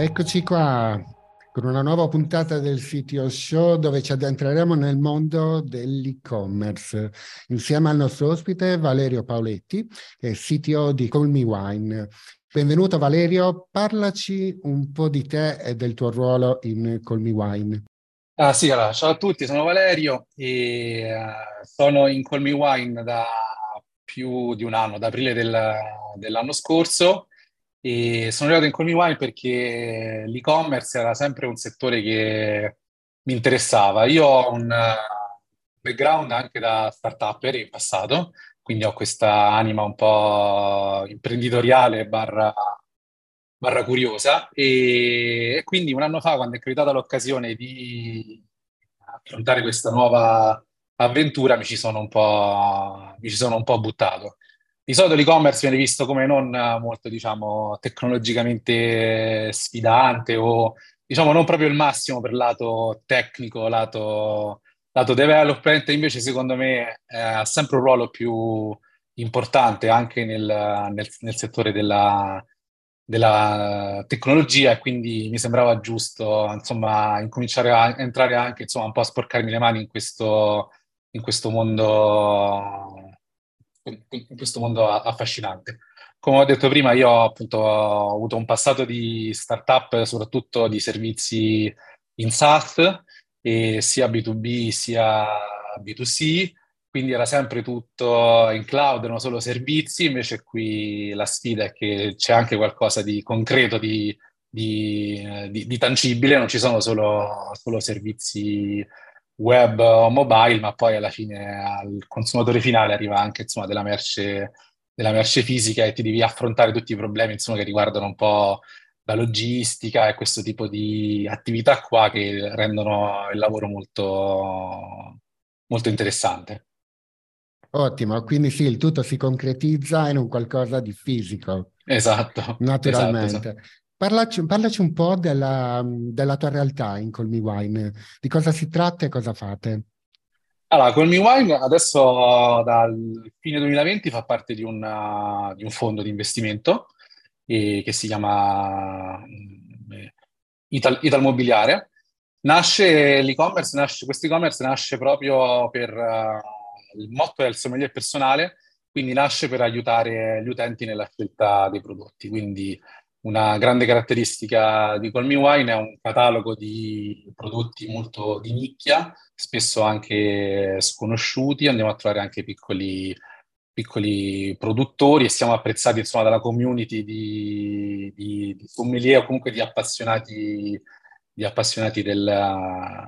Eccoci qua con una nuova puntata del CTO Show dove ci addentreremo nel mondo dell'e-commerce insieme al nostro ospite Valerio Paoletti, che è CTO di Call Me Wine. Benvenuto Valerio, parlaci un po' di te e del tuo ruolo in Call Me Wine. Ah, sì, allora, ciao a tutti, sono Valerio e uh, sono in Call Me Wine da più di un anno, da aprile del, dell'anno scorso e sono arrivato in Call Me Wine perché l'e-commerce era sempre un settore che mi interessava. Io ho un background anche da start-upper in passato, quindi ho questa anima un po' imprenditoriale barra, barra curiosa e, e quindi un anno fa quando è capitata l'occasione di affrontare questa nuova avventura mi ci sono un po', mi ci sono un po' buttato. Di solito l'e-commerce viene visto come non molto, diciamo, tecnologicamente sfidante o, diciamo, non proprio il massimo per lato tecnico, lato, lato development, invece secondo me eh, ha sempre un ruolo più importante anche nel, nel, nel settore della, della tecnologia e quindi mi sembrava giusto, insomma, incominciare a entrare anche, insomma, un po' a sporcarmi le mani in questo, in questo mondo in questo mondo affascinante. Come ho detto prima, io appunto ho avuto un passato di startup, soprattutto di servizi in SaaS, sia B2B sia B2C, quindi era sempre tutto in cloud, non solo servizi, invece qui la sfida è che c'è anche qualcosa di concreto, di, di, di, di tangibile, non ci sono solo, solo servizi web o mobile, ma poi alla fine al consumatore finale arriva anche insomma, della, merce, della merce fisica e ti devi affrontare tutti i problemi insomma, che riguardano un po' la logistica e questo tipo di attività qua che rendono il lavoro molto, molto interessante. Ottimo, quindi sì, il tutto si concretizza in un qualcosa di fisico. Esatto. Naturalmente. Esatto, esatto. Parlaci, parlaci un po' della, della, tua realtà in Call Me Wine, di cosa si tratta e cosa fate. Allora, Call Me Wine adesso dal fine 2020 fa parte di, una, di un fondo di investimento eh, che si chiama eh, Ital, Ital Mobiliare. Nasce l'e-commerce, nasce, questo e-commerce nasce proprio per uh, il motto del sommelier personale, quindi nasce per aiutare gli utenti nella scelta dei prodotti. Quindi una grande caratteristica di Call Wine è un catalogo di prodotti molto di nicchia, spesso anche sconosciuti, andiamo a trovare anche piccoli, piccoli produttori e siamo apprezzati insomma, dalla community di, di, di sommelier o comunque di appassionati, di appassionati, del,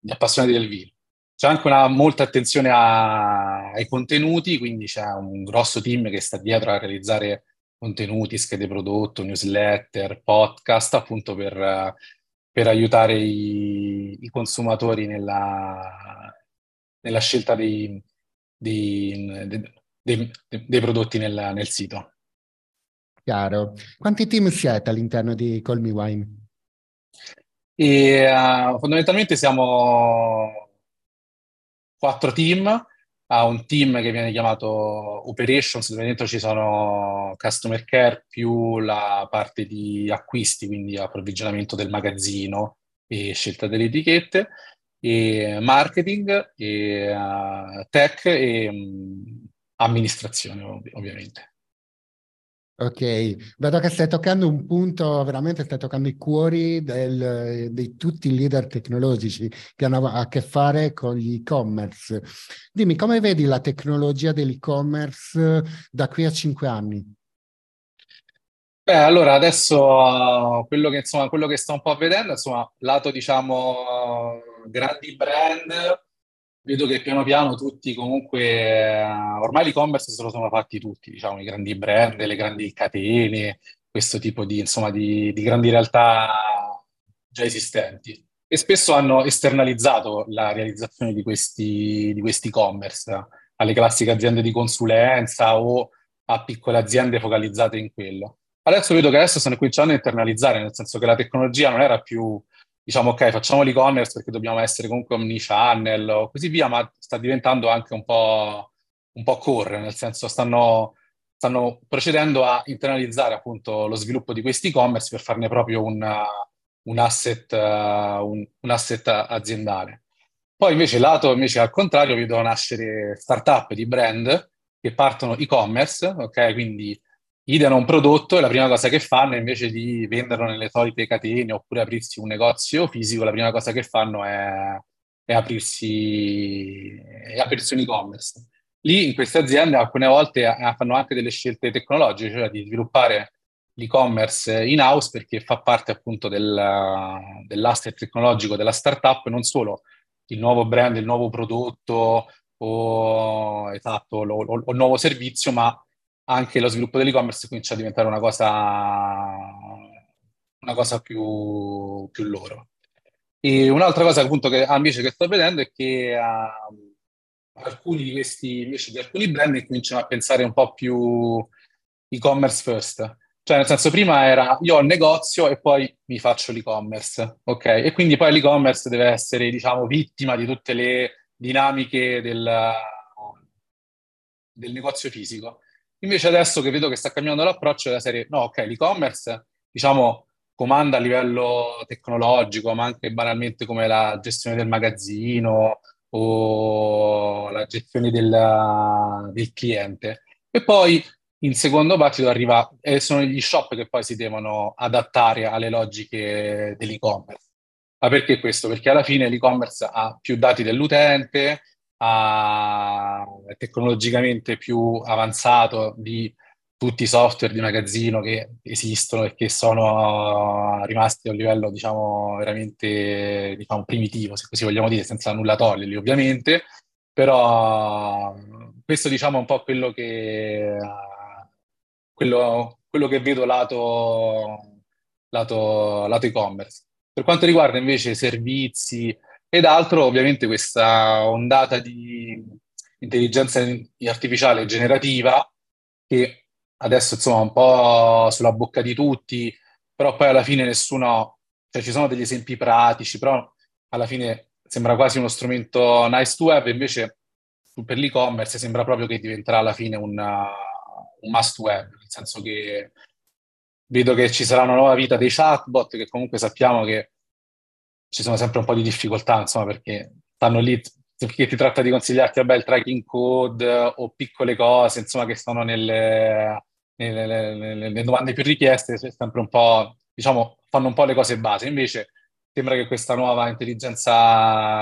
di appassionati del vino. C'è anche una molta attenzione a, ai contenuti, quindi c'è un grosso team che sta dietro a realizzare contenuti, schede prodotto, newsletter, podcast, appunto per, per aiutare i, i consumatori nella, nella scelta dei, dei, dei, dei prodotti nel, nel, sito. Chiaro. Quanti team siete all'interno di Call Me Wine? E, uh, fondamentalmente siamo quattro team ha un team che viene chiamato Operations, dove dentro ci sono customer care più la parte di acquisti, quindi approvvigionamento del magazzino e scelta delle etichette, e marketing, e, uh, tech e um, amministrazione ov- ovviamente. Ok, vedo che stai toccando un punto, veramente stai toccando i cuori del, di tutti i leader tecnologici che hanno a che fare con gli e-commerce. Dimmi, come vedi la tecnologia dell'e-commerce da qui a cinque anni? Beh, allora adesso quello che, insomma, quello che sto un po' vedendo, insomma, lato diciamo grandi brand, vedo che piano piano tutti comunque, ormai l'e-commerce se lo sono fatti tutti, diciamo, i grandi brand, le grandi catene, questo tipo di, insomma, di, di grandi realtà già esistenti. E spesso hanno esternalizzato la realizzazione di questi, di questi e-commerce alle classiche aziende di consulenza o a piccole aziende focalizzate in quello. Adesso vedo che adesso stanno cominciando a internalizzare, nel senso che la tecnologia non era più diciamo ok, facciamo l'e-commerce perché dobbiamo essere comunque omnichannel o così via, ma sta diventando anche un po', un po' core, nel senso stanno stanno procedendo a internalizzare appunto lo sviluppo di questi e-commerce per farne proprio un, un, asset, uh, un, un asset aziendale. Poi invece lato invece al contrario vedo nascere startup di brand che partono e-commerce, ok? Quindi ideano un prodotto e la prima cosa che fanno invece di venderlo nelle solite catene oppure aprirsi un negozio fisico, la prima cosa che fanno è, è aprirsi, è aprirsi un e-commerce. Lì in queste aziende alcune volte fanno anche delle scelte tecnologiche, cioè di sviluppare l'e-commerce in-house perché fa parte appunto del, dell'asset tecnologico della startup, non solo il nuovo brand, il nuovo prodotto o, esatto, o il nuovo servizio, ma anche lo sviluppo dell'e-commerce comincia a diventare una cosa, una cosa più, più loro. E un'altra cosa appunto che invece che sto vedendo è che uh, alcuni di questi, invece di alcuni brand cominciano a pensare un po' più e-commerce first. Cioè, nel senso, prima era io ho il negozio e poi mi faccio l'e-commerce, ok? E quindi poi l'e-commerce deve essere, diciamo, vittima di tutte le dinamiche del, del negozio fisico. Invece adesso che vedo che sta cambiando l'approccio della serie, no, ok, l'e-commerce, diciamo, comanda a livello tecnologico, ma anche banalmente come la gestione del magazzino o la gestione del, del cliente. E poi in secondo battito arriva, eh, sono gli shop che poi si devono adattare alle logiche dell'e-commerce. Ma perché questo? Perché alla fine l'e-commerce ha più dati dell'utente, è tecnologicamente più avanzato di tutti i software di magazzino che esistono e che sono rimasti a un livello, diciamo, veramente diciamo, primitivo, se così vogliamo dire, senza nulla toglierli, ovviamente, però questo diciamo è un po' quello che quello, quello che vedo lato, lato, lato e-commerce. Per quanto riguarda invece servizi ed altro, ovviamente questa ondata di intelligenza artificiale generativa che adesso insomma è un po' sulla bocca di tutti, però poi alla fine nessuno, cioè ci sono degli esempi pratici, però alla fine sembra quasi uno strumento nice to have, invece per l'e-commerce sembra proprio che diventerà alla fine una, un must web, nel senso che vedo che ci sarà una nuova vita dei chatbot, che comunque sappiamo che ci sono sempre un po' di difficoltà, insomma, perché stanno lì, perché ti tratta di consigliarti, vabbè, il tracking code o piccole cose, insomma, che stanno nelle, nelle, nelle, nelle domande più richieste, sempre un po', diciamo, fanno un po' le cose base. Invece sembra che questa nuova intelligenza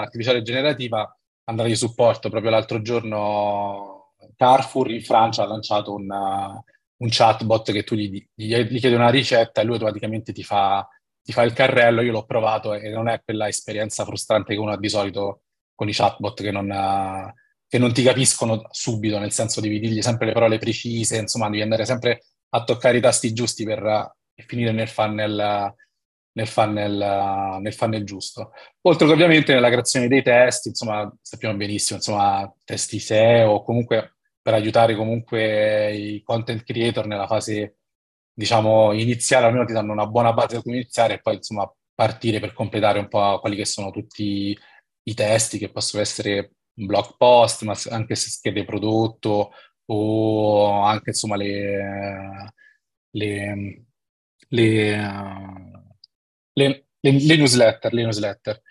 artificiale generativa andrà di supporto. Proprio l'altro giorno Carrefour in Francia ha lanciato una, un chatbot che tu gli, gli, gli, chiedi una ricetta e lui automaticamente ti fa, ti fa il carrello. Io l'ho provato e non è quella esperienza frustrante che uno ha di solito con i chatbot che non, che non ti capiscono subito, nel senso devi dirgli sempre le parole precise, insomma devi andare sempre a toccare i tasti giusti per finire nel funnel, nel funnel, nel funnel giusto. Oltre che ovviamente nella creazione dei test, insomma, sappiamo benissimo, insomma, testi SEO comunque per aiutare comunque i content creator nella fase, diciamo, iniziale, almeno ti danno una buona base da cui iniziare e poi, insomma, partire per completare un po' quelli che sono tutti i testi che possono essere blog post, ma anche schede prodotto o anche, insomma, le, le, le, le, le newsletter, le newsletter.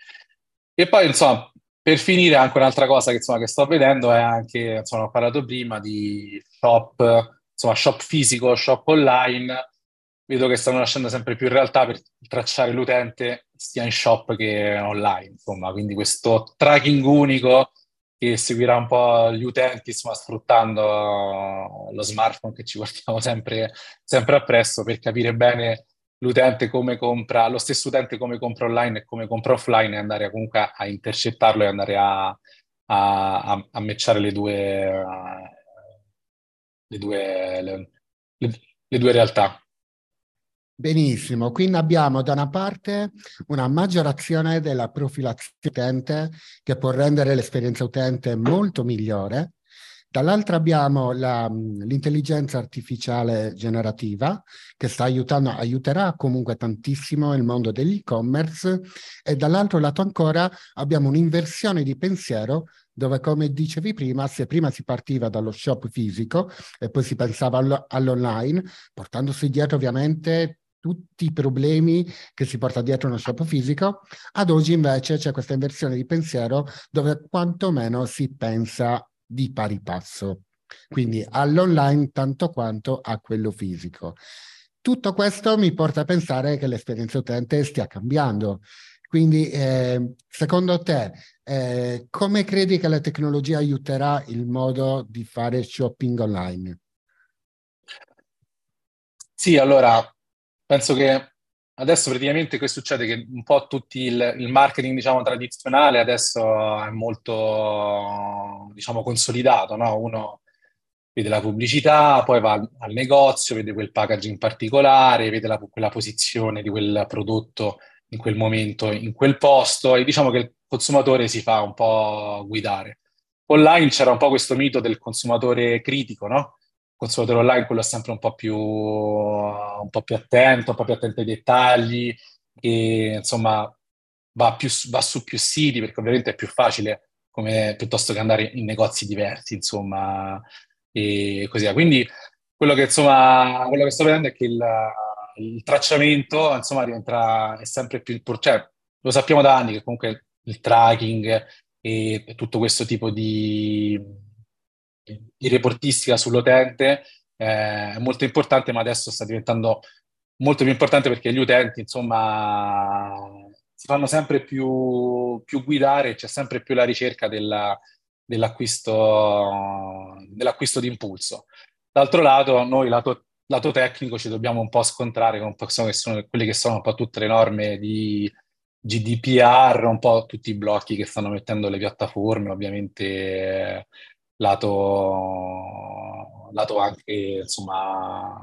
E poi, insomma, per finire, anche un'altra cosa che, insomma, che sto vedendo è anche, insomma, ho parlato prima di shop, insomma, shop fisico, shop online. Vedo che stanno lasciando sempre più in realtà per tracciare l'utente sia in shop che online, insomma, quindi questo tracking unico che seguirà un po' gli utenti, insomma, sfruttando lo smartphone che ci portiamo sempre, sempre appresso per capire bene l'utente come compra, lo stesso utente come compra online e come compra offline e andare a, comunque a intercettarlo e andare a, a, a matchare le due, le due, le, le, le due realtà. Benissimo, quindi abbiamo da una parte una maggiorazione della profilazione utente che può rendere l'esperienza utente molto migliore Dall'altra abbiamo la, l'intelligenza artificiale generativa che sta aiutando, aiuterà comunque tantissimo il mondo dell'e-commerce e dall'altro lato ancora abbiamo un'inversione di pensiero dove come dicevi prima, se prima si partiva dallo shop fisico e poi si pensava all- all'online, portandosi dietro ovviamente tutti i problemi che si porta dietro uno shop fisico, ad oggi invece c'è questa inversione di pensiero dove quantomeno si pensa di pari passo, quindi all'online tanto quanto a quello fisico. Tutto questo mi porta a pensare che l'esperienza utente stia cambiando. Quindi, eh, secondo te, eh, come credi che la tecnologia aiuterà il modo di fare shopping online? Sì, allora, penso che adesso praticamente che succede? Che un po' tutto il, il, marketing, diciamo, tradizionale adesso è molto, diciamo, consolidato, no? Uno vede la pubblicità, poi va al, negozio, vede quel packaging particolare, vede la, quella posizione di quel prodotto in quel momento, in quel posto, e diciamo che il consumatore si fa un po' guidare. Online c'era un po' questo mito del consumatore critico, no? consumatore online quello è sempre un po' più, un po' più attento, un po' più attento ai dettagli, che insomma va, più, va su più siti perché ovviamente è più facile come, piuttosto che andare in negozi diversi, insomma, e così via. Quindi quello che, insomma, quello che sto vedendo è che il, il tracciamento, insomma, diventerà è sempre più importante. Cioè, lo sappiamo da anni che comunque il tracking e tutto questo tipo di, di reportistica sull'utente eh, è molto importante, ma adesso sta diventando molto più importante perché gli utenti, insomma, si fanno sempre più, più guidare, c'è sempre più la ricerca della, dell'acquisto, dell'acquisto d'impulso. D'altro lato, noi lato, lato tecnico ci dobbiamo un po' scontrare con che sono, quelle che sono un po' tutte le norme di GDPR, un po' tutti i blocchi che stanno mettendo le piattaforme, ovviamente lato, lato anche insomma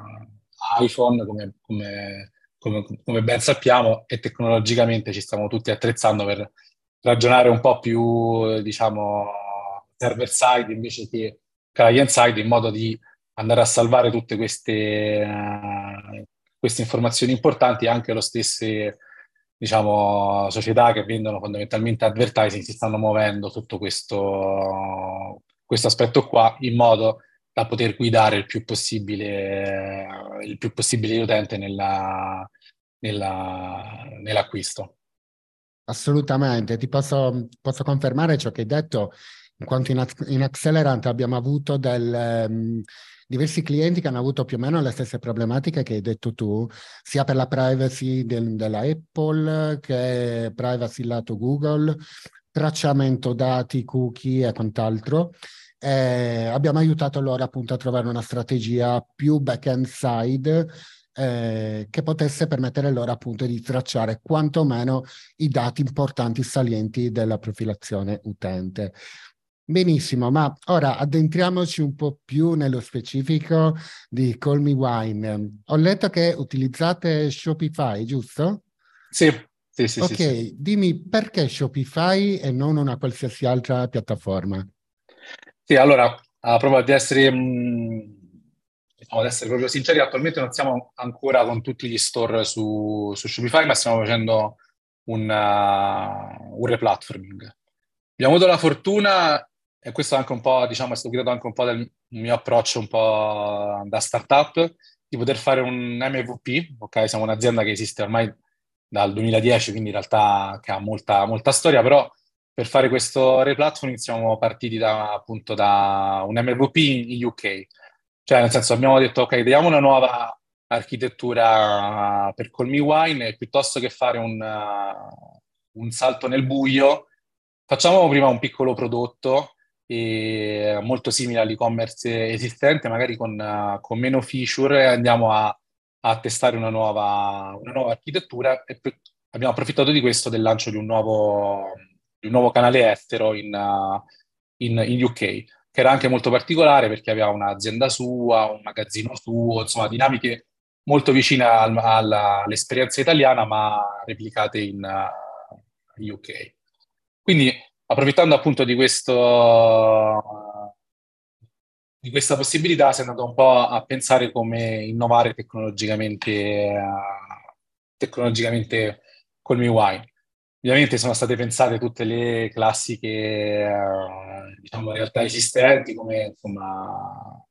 iPhone come, come, come, come, ben sappiamo e tecnologicamente ci stiamo tutti attrezzando per ragionare un po' più diciamo server side invece che client side in modo di andare a salvare tutte queste, uh, queste informazioni importanti anche lo stesse diciamo società che vendono fondamentalmente advertising si stanno muovendo sotto questo questo aspetto qua in modo da poter guidare il più possibile, il più possibile l'utente nella, nella, nell'acquisto. Assolutamente, ti posso, posso, confermare ciò che hai detto, in quanto in, in Accelerant abbiamo avuto del, um, diversi clienti che hanno avuto più o meno le stesse problematiche che hai detto tu, sia per la privacy del, della Apple che privacy lato Google, tracciamento dati, cookie e quant'altro eh, abbiamo aiutato loro appunto a trovare una strategia più back-end side eh, che potesse permettere loro appunto di tracciare quantomeno i dati importanti salienti della profilazione utente. Benissimo, ma ora addentriamoci un po' più nello specifico di Call Me Wine. Ho letto che utilizzate Shopify, giusto? Sì, sì, sì. Ok, sì, dimmi perché Shopify e non una qualsiasi altra piattaforma? Sì, allora, a proposito di essere, mh, diciamo, essere proprio sinceri, attualmente non siamo ancora con tutti gli store su, su Shopify, ma stiamo facendo un, uh, un replatforming. Abbiamo avuto la fortuna, e questo è anche un po', diciamo, è stato guidato anche un po' del mio approccio un po' da startup, di poter fare un MVP, ok? Siamo un'azienda che esiste ormai dal 2010, quindi in realtà che ha molta, molta storia, però per fare questo replatforming siamo partiti da, appunto da un MVP in UK. Cioè, nel senso, abbiamo detto, ok, diamo una nuova architettura per Call Me Wine e piuttosto che fare un, uh, un salto nel buio, facciamo prima un piccolo prodotto e, molto simile all'e-commerce esistente, magari con, con meno feature, andiamo a, a testare una nuova, una nuova architettura e abbiamo approfittato di questo del lancio di un nuovo il nuovo canale estero in, uh, in, in, UK, che era anche molto particolare perché aveva un'azienda sua, un magazzino suo, insomma dinamiche molto vicine al, alla, all'esperienza italiana ma replicate in uh, UK. Quindi approfittando appunto di questo di questa possibilità si è andato un po' a pensare come innovare tecnologicamente, uh, tecnologicamente col Mi Wine. Ovviamente sono state pensate tutte le classiche, diciamo, realtà esistenti come insomma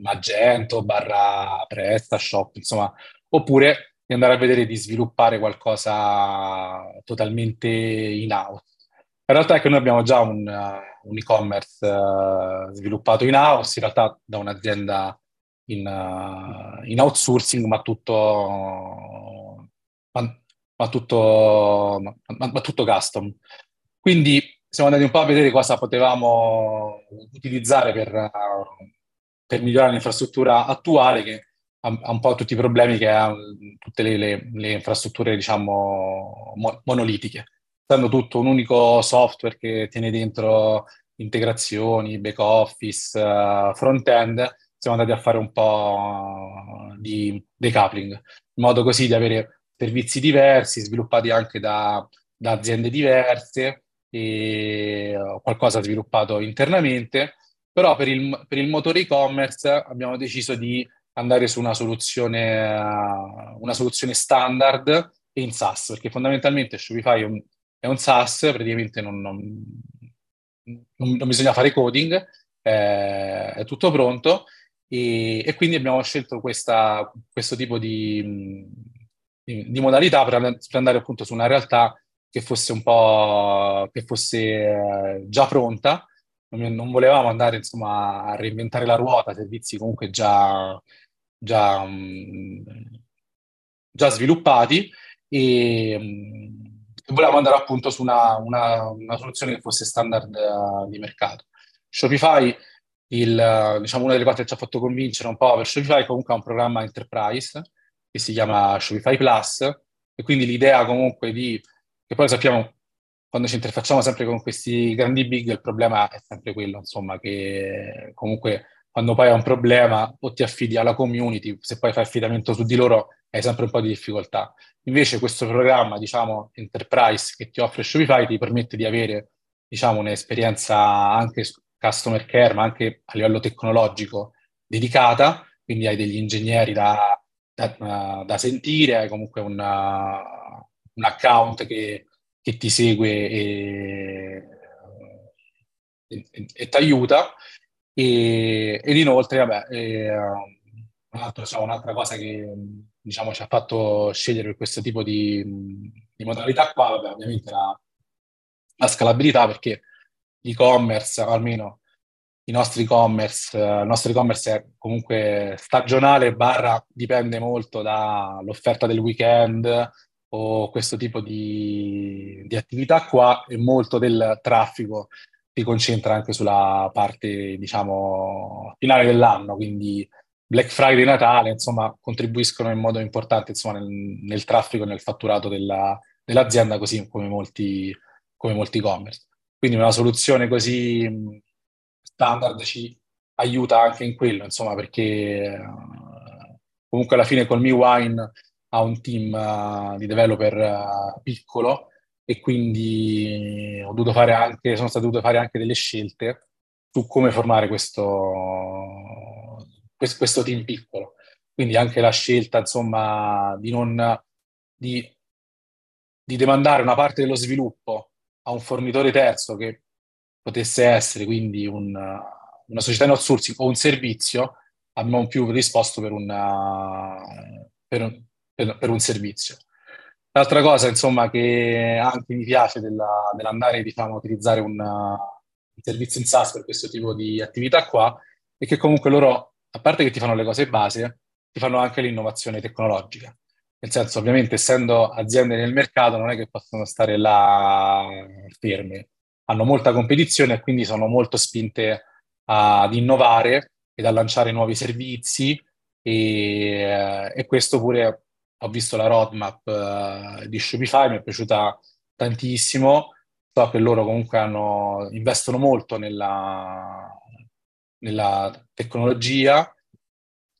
Magento, barra PrestaShop, insomma, oppure di andare a vedere di sviluppare qualcosa totalmente in-house. In realtà è che noi abbiamo già un, uh, un e-commerce uh, sviluppato in-house, in realtà da un'azienda in, uh, in outsourcing, ma tutto, ma, ma, tutto, ma tutto custom. Quindi siamo andati un po' a vedere cosa potevamo utilizzare per, per migliorare l'infrastruttura attuale che ha, un po' tutti i problemi che ha tutte le, le, le infrastrutture, diciamo, mo- monolitiche. Essendo tutto un unico software che tiene dentro integrazioni, back office, uh, front-end, siamo andati a fare un po' di decoupling, in modo così di avere servizi diversi, sviluppati anche da, da aziende diverse, e qualcosa sviluppato internamente, però per il, per il motore e-commerce abbiamo deciso di andare su una soluzione, una soluzione standard in SaaS, perché fondamentalmente Shopify è un, è un SaaS, praticamente non, non, non, bisogna fare coding, eh, è tutto pronto e, e quindi abbiamo scelto questa, questo tipo di, di, di modalità per, per, andare appunto su una realtà che fosse un po' che fosse eh, già pronta. Non volevamo andare insomma, a reinventare la ruota, servizi comunque già, già, mm, già sviluppati e, mm, volevamo andare appunto su una, una, una soluzione che fosse standard uh, di mercato. Shopify, il, diciamo, una delle cose che ci ha fatto convincere un po' per Shopify comunque ha un programma enterprise che si chiama Shopify Plus e quindi l'idea comunque di, che poi sappiamo quando ci interfacciamo sempre con questi grandi big, il problema è sempre quello, insomma, che comunque quando poi hai un problema o ti affidi alla community, se poi fai affidamento su di loro hai sempre un po' di difficoltà. Invece questo programma, diciamo, enterprise che ti offre Shopify ti permette di avere, diciamo, un'esperienza anche customer care, ma anche a livello tecnologico dedicata, quindi hai degli ingegneri da, da, da sentire, hai comunque una, un account che che ti segue e, e, e ti aiuta. E, ed inoltre, vabbè, eh, un altro, diciamo, un'altra cosa che diciamo, ci ha fatto scegliere questo tipo di, di modalità qua, vabbè, ovviamente la, la scalabilità, perché l'e-commerce, almeno i nostri e-commerce, il nostro e-commerce è comunque stagionale, barra dipende molto dall'offerta del weekend, o questo tipo di, di attività qua e molto del traffico si concentra anche sulla parte, diciamo, finale dell'anno, quindi Black Friday e Natale, insomma, contribuiscono in modo importante, insomma, nel, nel traffico e nel fatturato della, dell'azienda, così come molti, come molti e-commerce. Quindi una soluzione così standard ci aiuta anche in quello, insomma, perché comunque alla fine col MiWine ha un team uh, di developer uh, piccolo e quindi ho dovuto fare anche, sono state dovute fare anche delle scelte su come formare questo, questo team piccolo. Quindi anche la scelta, insomma, di non di, di demandare una parte dello sviluppo a un fornitore terzo che potesse essere quindi un, una società in outsourcing o un servizio, abbiamo più risposto per, una, per, per, per un servizio. L'altra cosa, insomma, che anche mi piace della, dell'andare, diciamo, a utilizzare un, un servizio in SaaS per questo tipo di attività qua, è che comunque loro, a parte che ti fanno le cose base, ti fanno anche l'innovazione tecnologica. Nel senso, ovviamente, essendo aziende nel mercato, non è che possono stare là ferme. Hanno molta competizione e quindi sono molto spinte ad innovare ed a lanciare nuovi servizi e, e questo pure ho visto la roadmap uh, di Shopify, mi è piaciuta tantissimo. So che loro comunque hanno, investono molto nella, nella tecnologia,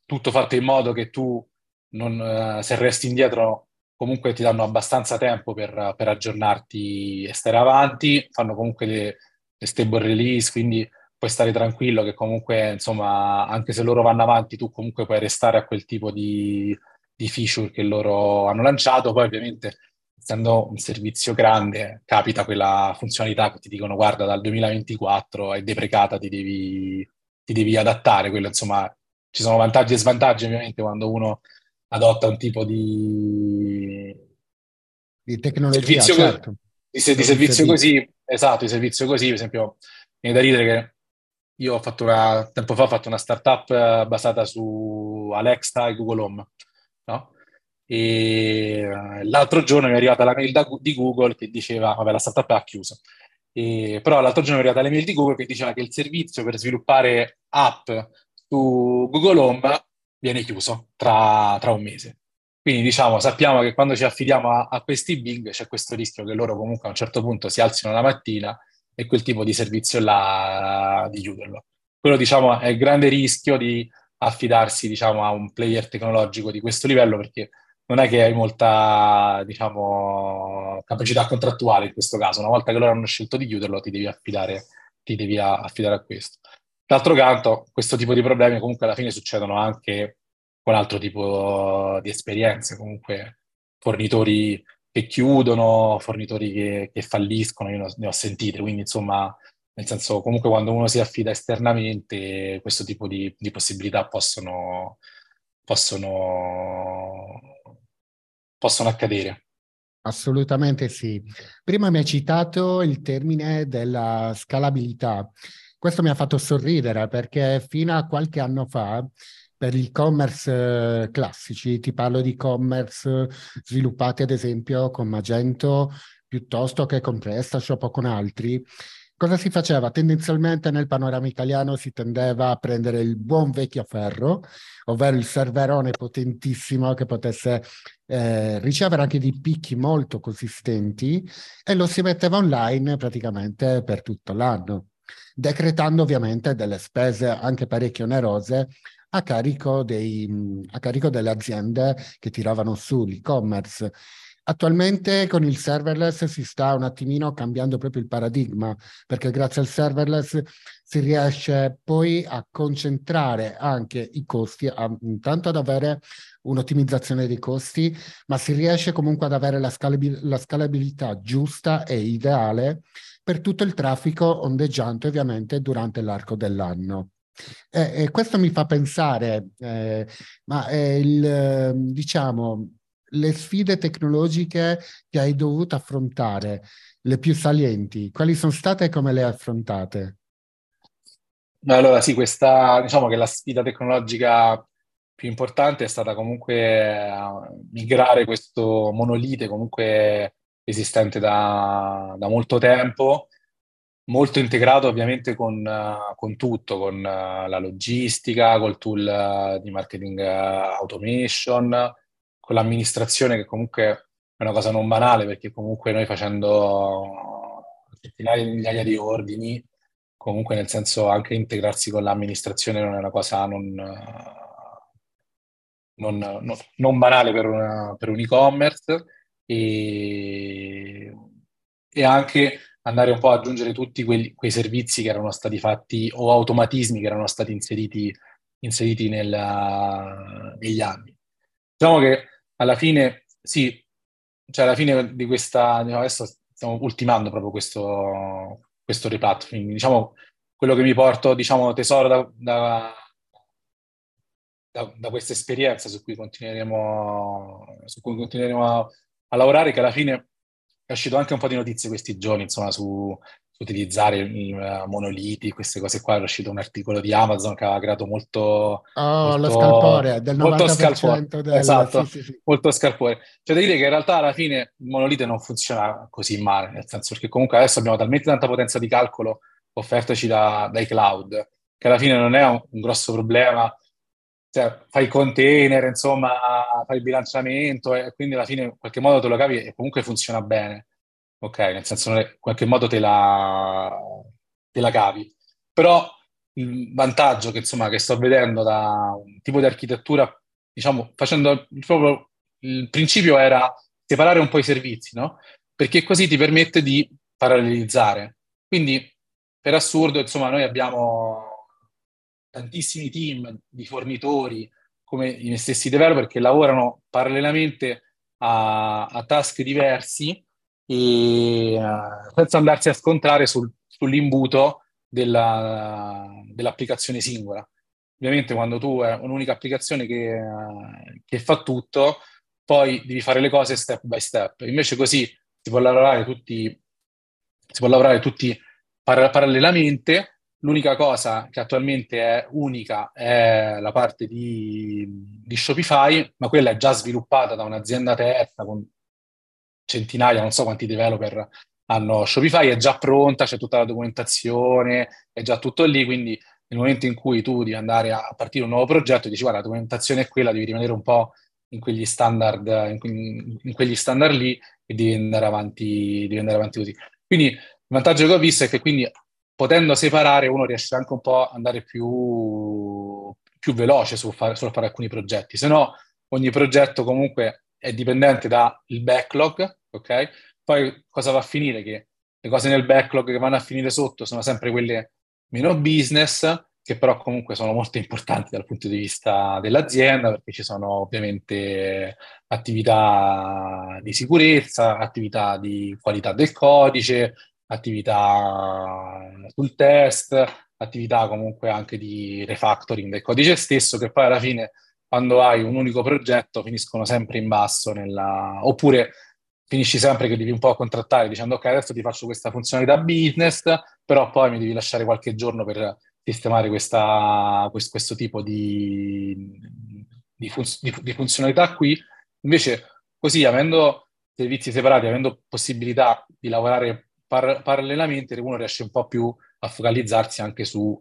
tutto fatto in modo che tu, non, uh, se resti indietro, comunque ti danno abbastanza tempo per, per aggiornarti e stare avanti. Fanno comunque le, le stable release, quindi puoi stare tranquillo che comunque, insomma, anche se loro vanno avanti, tu comunque puoi restare a quel tipo di di feature che loro hanno lanciato. Poi ovviamente essendo un servizio grande, capita quella funzionalità che ti dicono guarda dal 2024 è deprecata, ti devi, ti devi adattare, quello insomma ci sono vantaggi e svantaggi ovviamente quando uno adotta un tipo di, di tecnologia, servizio, certo. di, di, di servizio così, esatto, di servizio così, per esempio, viene da ridere che io ho fatto una, tempo fa ho fatto una startup eh, basata su Alexa e Google Home, no? E eh, l'altro giorno mi è arrivata la mail da, di Google che diceva, vabbè, la startup ha chiuso, e, però l'altro giorno mi è arrivata la mail di Google che diceva che il servizio per sviluppare app su Google Home viene chiuso tra, tra un mese. Quindi diciamo, sappiamo che quando ci affidiamo a, a, questi big c'è questo rischio che loro comunque a un certo punto si alzino la mattina e quel tipo di servizio là di chiuderlo. Quello diciamo è il grande rischio di affidarsi diciamo a un player tecnologico di questo livello perché non è che hai molta diciamo capacità contrattuale in questo caso. Una volta che loro hanno scelto di chiuderlo ti devi affidare, ti devi affidare a questo. D'altro canto, questo tipo di problemi comunque alla fine succedono anche con altro tipo di esperienze, comunque fornitori che chiudono, fornitori che, che falliscono, io ne ho, ne ho, sentite, quindi insomma, nel senso comunque quando uno si affida esternamente, questo tipo di, di possibilità possono, possono, possono accadere. Assolutamente sì. Prima mi hai citato il termine della scalabilità. Questo mi ha fatto sorridere perché fino a qualche anno fa per il commerce eh, classici, ti parlo di commerce sviluppati ad esempio con Magento piuttosto che con PrestaShop o con altri, cosa si faceva? Tendenzialmente nel panorama italiano si tendeva a prendere il buon vecchio ferro, ovvero il serverone potentissimo che potesse eh, ricevere anche dei picchi molto consistenti e lo si metteva online praticamente per tutto l'anno decretando ovviamente delle spese anche parecchio onerose a carico, dei, a carico delle aziende che tiravano su l'e-commerce. Attualmente con il serverless si sta un attimino cambiando proprio il paradigma, perché grazie al serverless si riesce poi a concentrare anche i costi, a, intanto ad avere un'ottimizzazione dei costi, ma si riesce comunque ad avere la, scalabil- la scalabilità giusta e ideale per tutto il traffico ondeggiante ovviamente durante l'arco dell'anno. E, e questo mi fa pensare, eh, ma eh, il, diciamo, le sfide tecnologiche che hai dovuto affrontare, le più salienti, quali sono state e come le hai affrontate? Allora sì, questa, diciamo che la sfida tecnologica più importante è stata comunque migrare questo monolite comunque esistente da, da molto tempo, molto integrato ovviamente con, con tutto, con uh, la logistica, col tool di marketing automation, con l'amministrazione che comunque è una cosa non banale perché comunque noi facendo centinaia di migliaia di ordini, comunque nel senso anche integrarsi con l'amministrazione non è una cosa non, non, non, non banale per, una, per un e-commerce e, e anche andare un po' ad aggiungere tutti quelli, quei servizi che erano stati fatti o automatismi che erano stati inseriti, inseriti nella, negli anni. Diciamo che alla fine, sì, cioè alla fine di questa, diciamo, adesso stiamo ultimando proprio questo, questo replatforming, diciamo, quello che mi porto, diciamo, tesoro da, da, da, da questa esperienza su cui continueremo, su cui continueremo a, a lavorare, che alla fine è uscito anche un po' di notizie questi giorni, insomma, su, utilizzare uh, monoliti, queste cose qua. È uscito un articolo di Amazon che aveva creato molto... Oh, molto, lo scalpore, del 90% molto scalpore. Del... Esatto, sì, sì, sì. molto scalpore. C'è da dire che in realtà alla fine il monolite non funziona così male, nel senso che comunque adesso abbiamo talmente tanta potenza di calcolo offertaci da, dai cloud, che alla fine non è un, un grosso problema cioè, fai container, insomma, fai il bilanciamento e quindi alla fine in qualche modo te lo capi e comunque funziona bene. Ok, nel senso in qualche modo te la, te la cavi. Però il vantaggio che, insomma, che sto vedendo da un tipo di architettura, diciamo, facendo proprio il principio era separare un po' i servizi, no? Perché così ti permette di parallelizzare. Quindi, per assurdo, insomma, noi abbiamo tantissimi team di fornitori come i stessi developer che lavorano parallelamente a, a task diversi e uh, senza andarsi a scontrare sul, sull'imbuto della, dell'applicazione singola. Ovviamente quando tu hai un'unica applicazione che, uh, che fa tutto, poi devi fare le cose step by step. Invece così si può lavorare tutti, si può lavorare tutti par- parallelamente. L'unica cosa che attualmente è unica è la parte di, di Shopify, ma quella è già sviluppata da un'azienda terza con centinaia, non so quanti developer hanno Shopify, è già pronta, c'è tutta la documentazione, è già tutto lì, quindi nel momento in cui tu devi andare a partire un nuovo progetto, dici guarda, la documentazione è quella, devi rimanere un po' in quegli standard, in, in quegli standard lì e devi andare avanti, devi andare avanti così. Quindi il vantaggio che ho visto è che quindi potendo separare uno riesce anche un po' ad andare più, più veloce sul fare, sul fare alcuni progetti, se no ogni progetto comunque è dipendente dal backlog, ok? Poi cosa va a finire? Che le cose nel backlog che vanno a finire sotto sono sempre quelle meno business, che però comunque sono molto importanti dal punto di vista dell'azienda, perché ci sono ovviamente attività di sicurezza, attività di qualità del codice, attività sul test, attività comunque anche di refactoring del codice stesso, che poi alla fine quando hai un unico progetto finiscono sempre in basso, nella... oppure finisci sempre che devi un po' contrattare dicendo ok adesso ti faccio questa funzionalità business, però poi mi devi lasciare qualche giorno per sistemare questa, questo, questo, tipo di, di, fun- di, di, funzionalità qui. Invece così avendo servizi separati, avendo possibilità di lavorare par- parallelamente, uno riesce un po' più a focalizzarsi anche sulla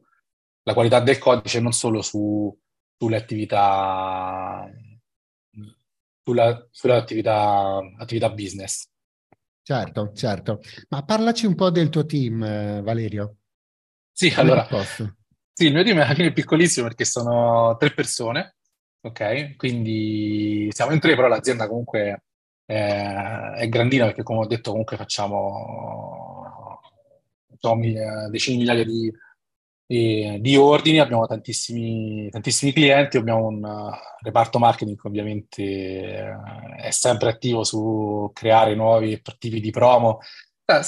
qualità del codice, non solo su sulle attività, sulla, sulle attività, attività business. Certo, certo. Ma parlaci un po' del tuo team, eh, Valerio. Sì, allora, sì, il mio team è alla fine piccolissimo perché sono tre persone, ok? Quindi siamo in tre, però l'azienda comunque è, è grandina perché come ho detto comunque facciamo, facciamo decine di migliaia di, di ordini, abbiamo tantissimi, tantissimi clienti, abbiamo un uh, reparto marketing che ovviamente uh, è sempre attivo su creare nuovi tipi di promo. Eh,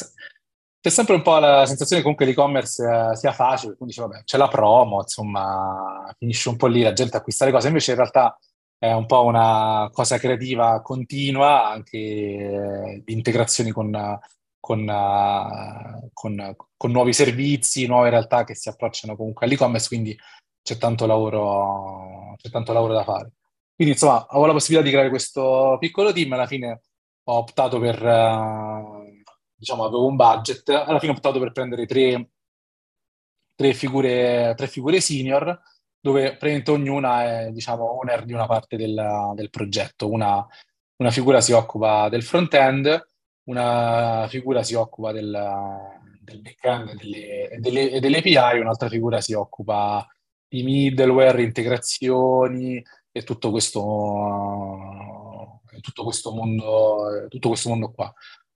c'è sempre un po' la sensazione che comunque l'e-commerce sia facile, quindi dice, vabbè, c'è la promo, insomma, finisce un po' lì, la gente acquista le cose, invece in realtà è un po' una cosa creativa continua, anche eh, di integrazioni con con, uh, con, con, nuovi servizi, nuove realtà che si approcciano comunque all'e-commerce, quindi c'è tanto lavoro, c'è tanto lavoro da fare. Quindi insomma, avevo la possibilità di creare questo piccolo team, alla fine ho optato per, uh, diciamo, avevo un budget, alla fine ho optato per prendere tre, tre, figure, tre figure senior, dove praticamente ognuna è, diciamo, owner di una parte del, del progetto. Una, una figura si occupa del front-end, una figura si occupa del, del backend e delle, delle, delle API, un'altra figura si occupa di middleware, integrazioni e tutto questo, tutto questo, mondo, tutto questo mondo qua.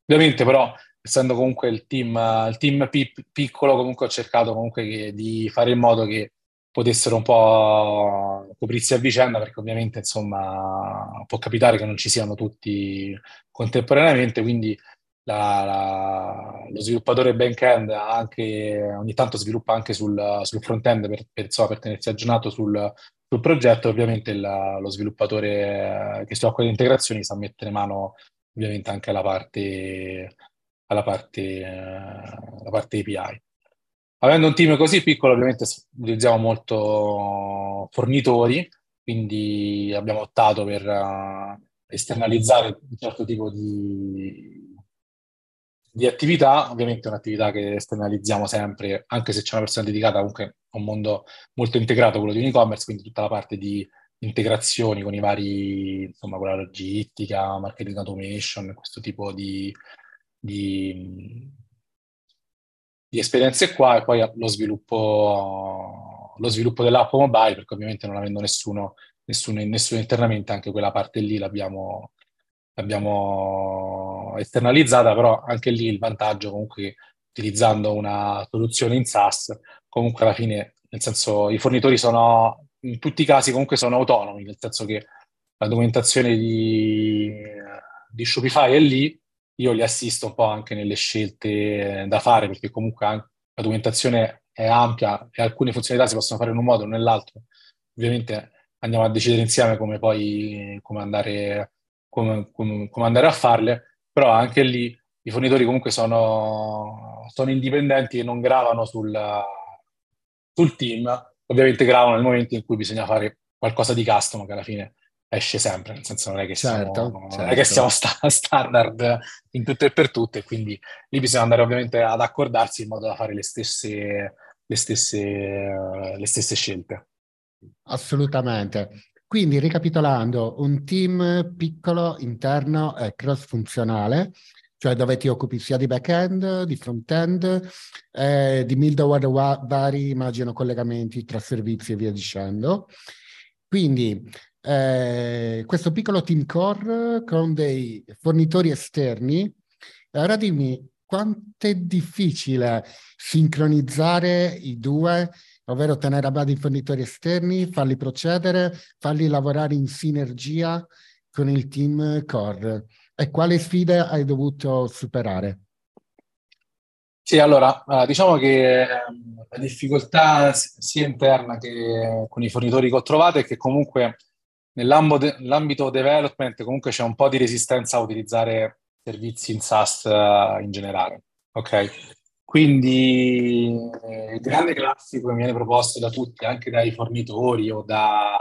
Ovviamente però, essendo comunque il team, il team piccolo, comunque ho cercato comunque di fare in modo che potessero un po' coprirsi a vicenda, perché ovviamente insomma può capitare che non ci siano tutti contemporaneamente, quindi la, la, lo sviluppatore back-end anche, ogni tanto sviluppa anche sul, sul front-end per, per, insomma, per tenersi aggiornato sul, sul progetto, ovviamente la, lo sviluppatore che si occupa di integrazioni sa mettere mano ovviamente anche alla parte, alla parte, alla parte API. Avendo un team così piccolo, ovviamente utilizziamo molto fornitori, quindi abbiamo optato per uh, esternalizzare un certo tipo di, di attività. Ovviamente è un'attività che esternalizziamo sempre, anche se c'è una persona dedicata comunque a un mondo molto integrato, quello di un e-commerce, quindi tutta la parte di integrazioni con i vari, insomma, con la logistica, marketing automation, questo tipo di, di di esperienze qua e poi lo sviluppo, lo sviluppo dell'app mobile, perché ovviamente non avendo nessuno, nessuno, nessuno internamente, anche quella parte lì l'abbiamo, l'abbiamo esternalizzata, però anche lì il vantaggio comunque utilizzando una soluzione in SaaS, comunque alla fine, nel senso, i fornitori sono, in tutti i casi comunque sono autonomi, nel senso che la documentazione di di Shopify è lì, io li assisto un po' anche nelle scelte da fare, perché comunque la documentazione è ampia e alcune funzionalità si possono fare in un modo o nell'altro. Ovviamente andiamo a decidere insieme come poi come andare, come, come, come andare a farle, però anche lì i fornitori comunque sono, sono indipendenti e non gravano sul, sul team, ovviamente gravano nel momento in cui bisogna fare qualcosa di custom che alla fine esce sempre, nel senso non è che siamo, certo, non certo. è che siamo sta- standard in tutto e per tutto e quindi lì bisogna andare ovviamente ad accordarsi in modo da fare le stesse, le stesse, le stesse scelte. Assolutamente. Quindi, ricapitolando, un team piccolo, interno e cross-funzionale, cioè dove ti occupi sia di back-end, di front-end, eh, di middleware vari, immagino, collegamenti tra servizi e via dicendo. Quindi, eh, questo piccolo team core con dei fornitori esterni. Ora dimmi, quanto è difficile sincronizzare i due, ovvero tenere a bada i fornitori esterni, farli procedere, farli lavorare in sinergia con il team core? E quali sfide hai dovuto superare? Sì, allora, diciamo che ehm, la difficoltà sia interna che con i fornitori che ho trovato è che comunque nell'ambito development comunque c'è un po' di resistenza a utilizzare servizi in SaaS uh, in generale, ok? Quindi il grande classico che viene proposto da tutti, anche dai fornitori o, da,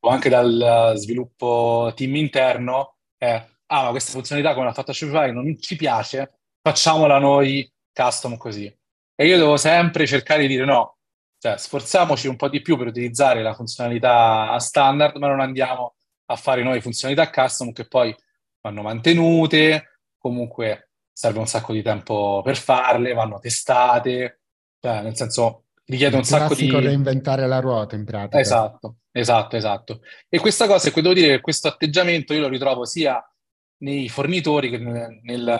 o anche dal sviluppo team interno, è ah, ma questa funzionalità come l'ha fatta Shopify non ci piace, facciamola noi custom così. E io devo sempre cercare di dire no, cioè sforziamoci un po' di più per utilizzare la funzionalità standard, ma non andiamo a fare noi funzionalità custom che poi vanno mantenute, comunque serve un sacco di tempo per farle, vanno testate, cioè nel senso richiede un sacco di... reinventare la ruota in pratica. Esatto, esatto, esatto. E questa cosa, devo dire che questo atteggiamento io lo ritrovo sia nei fornitori che nel, nel,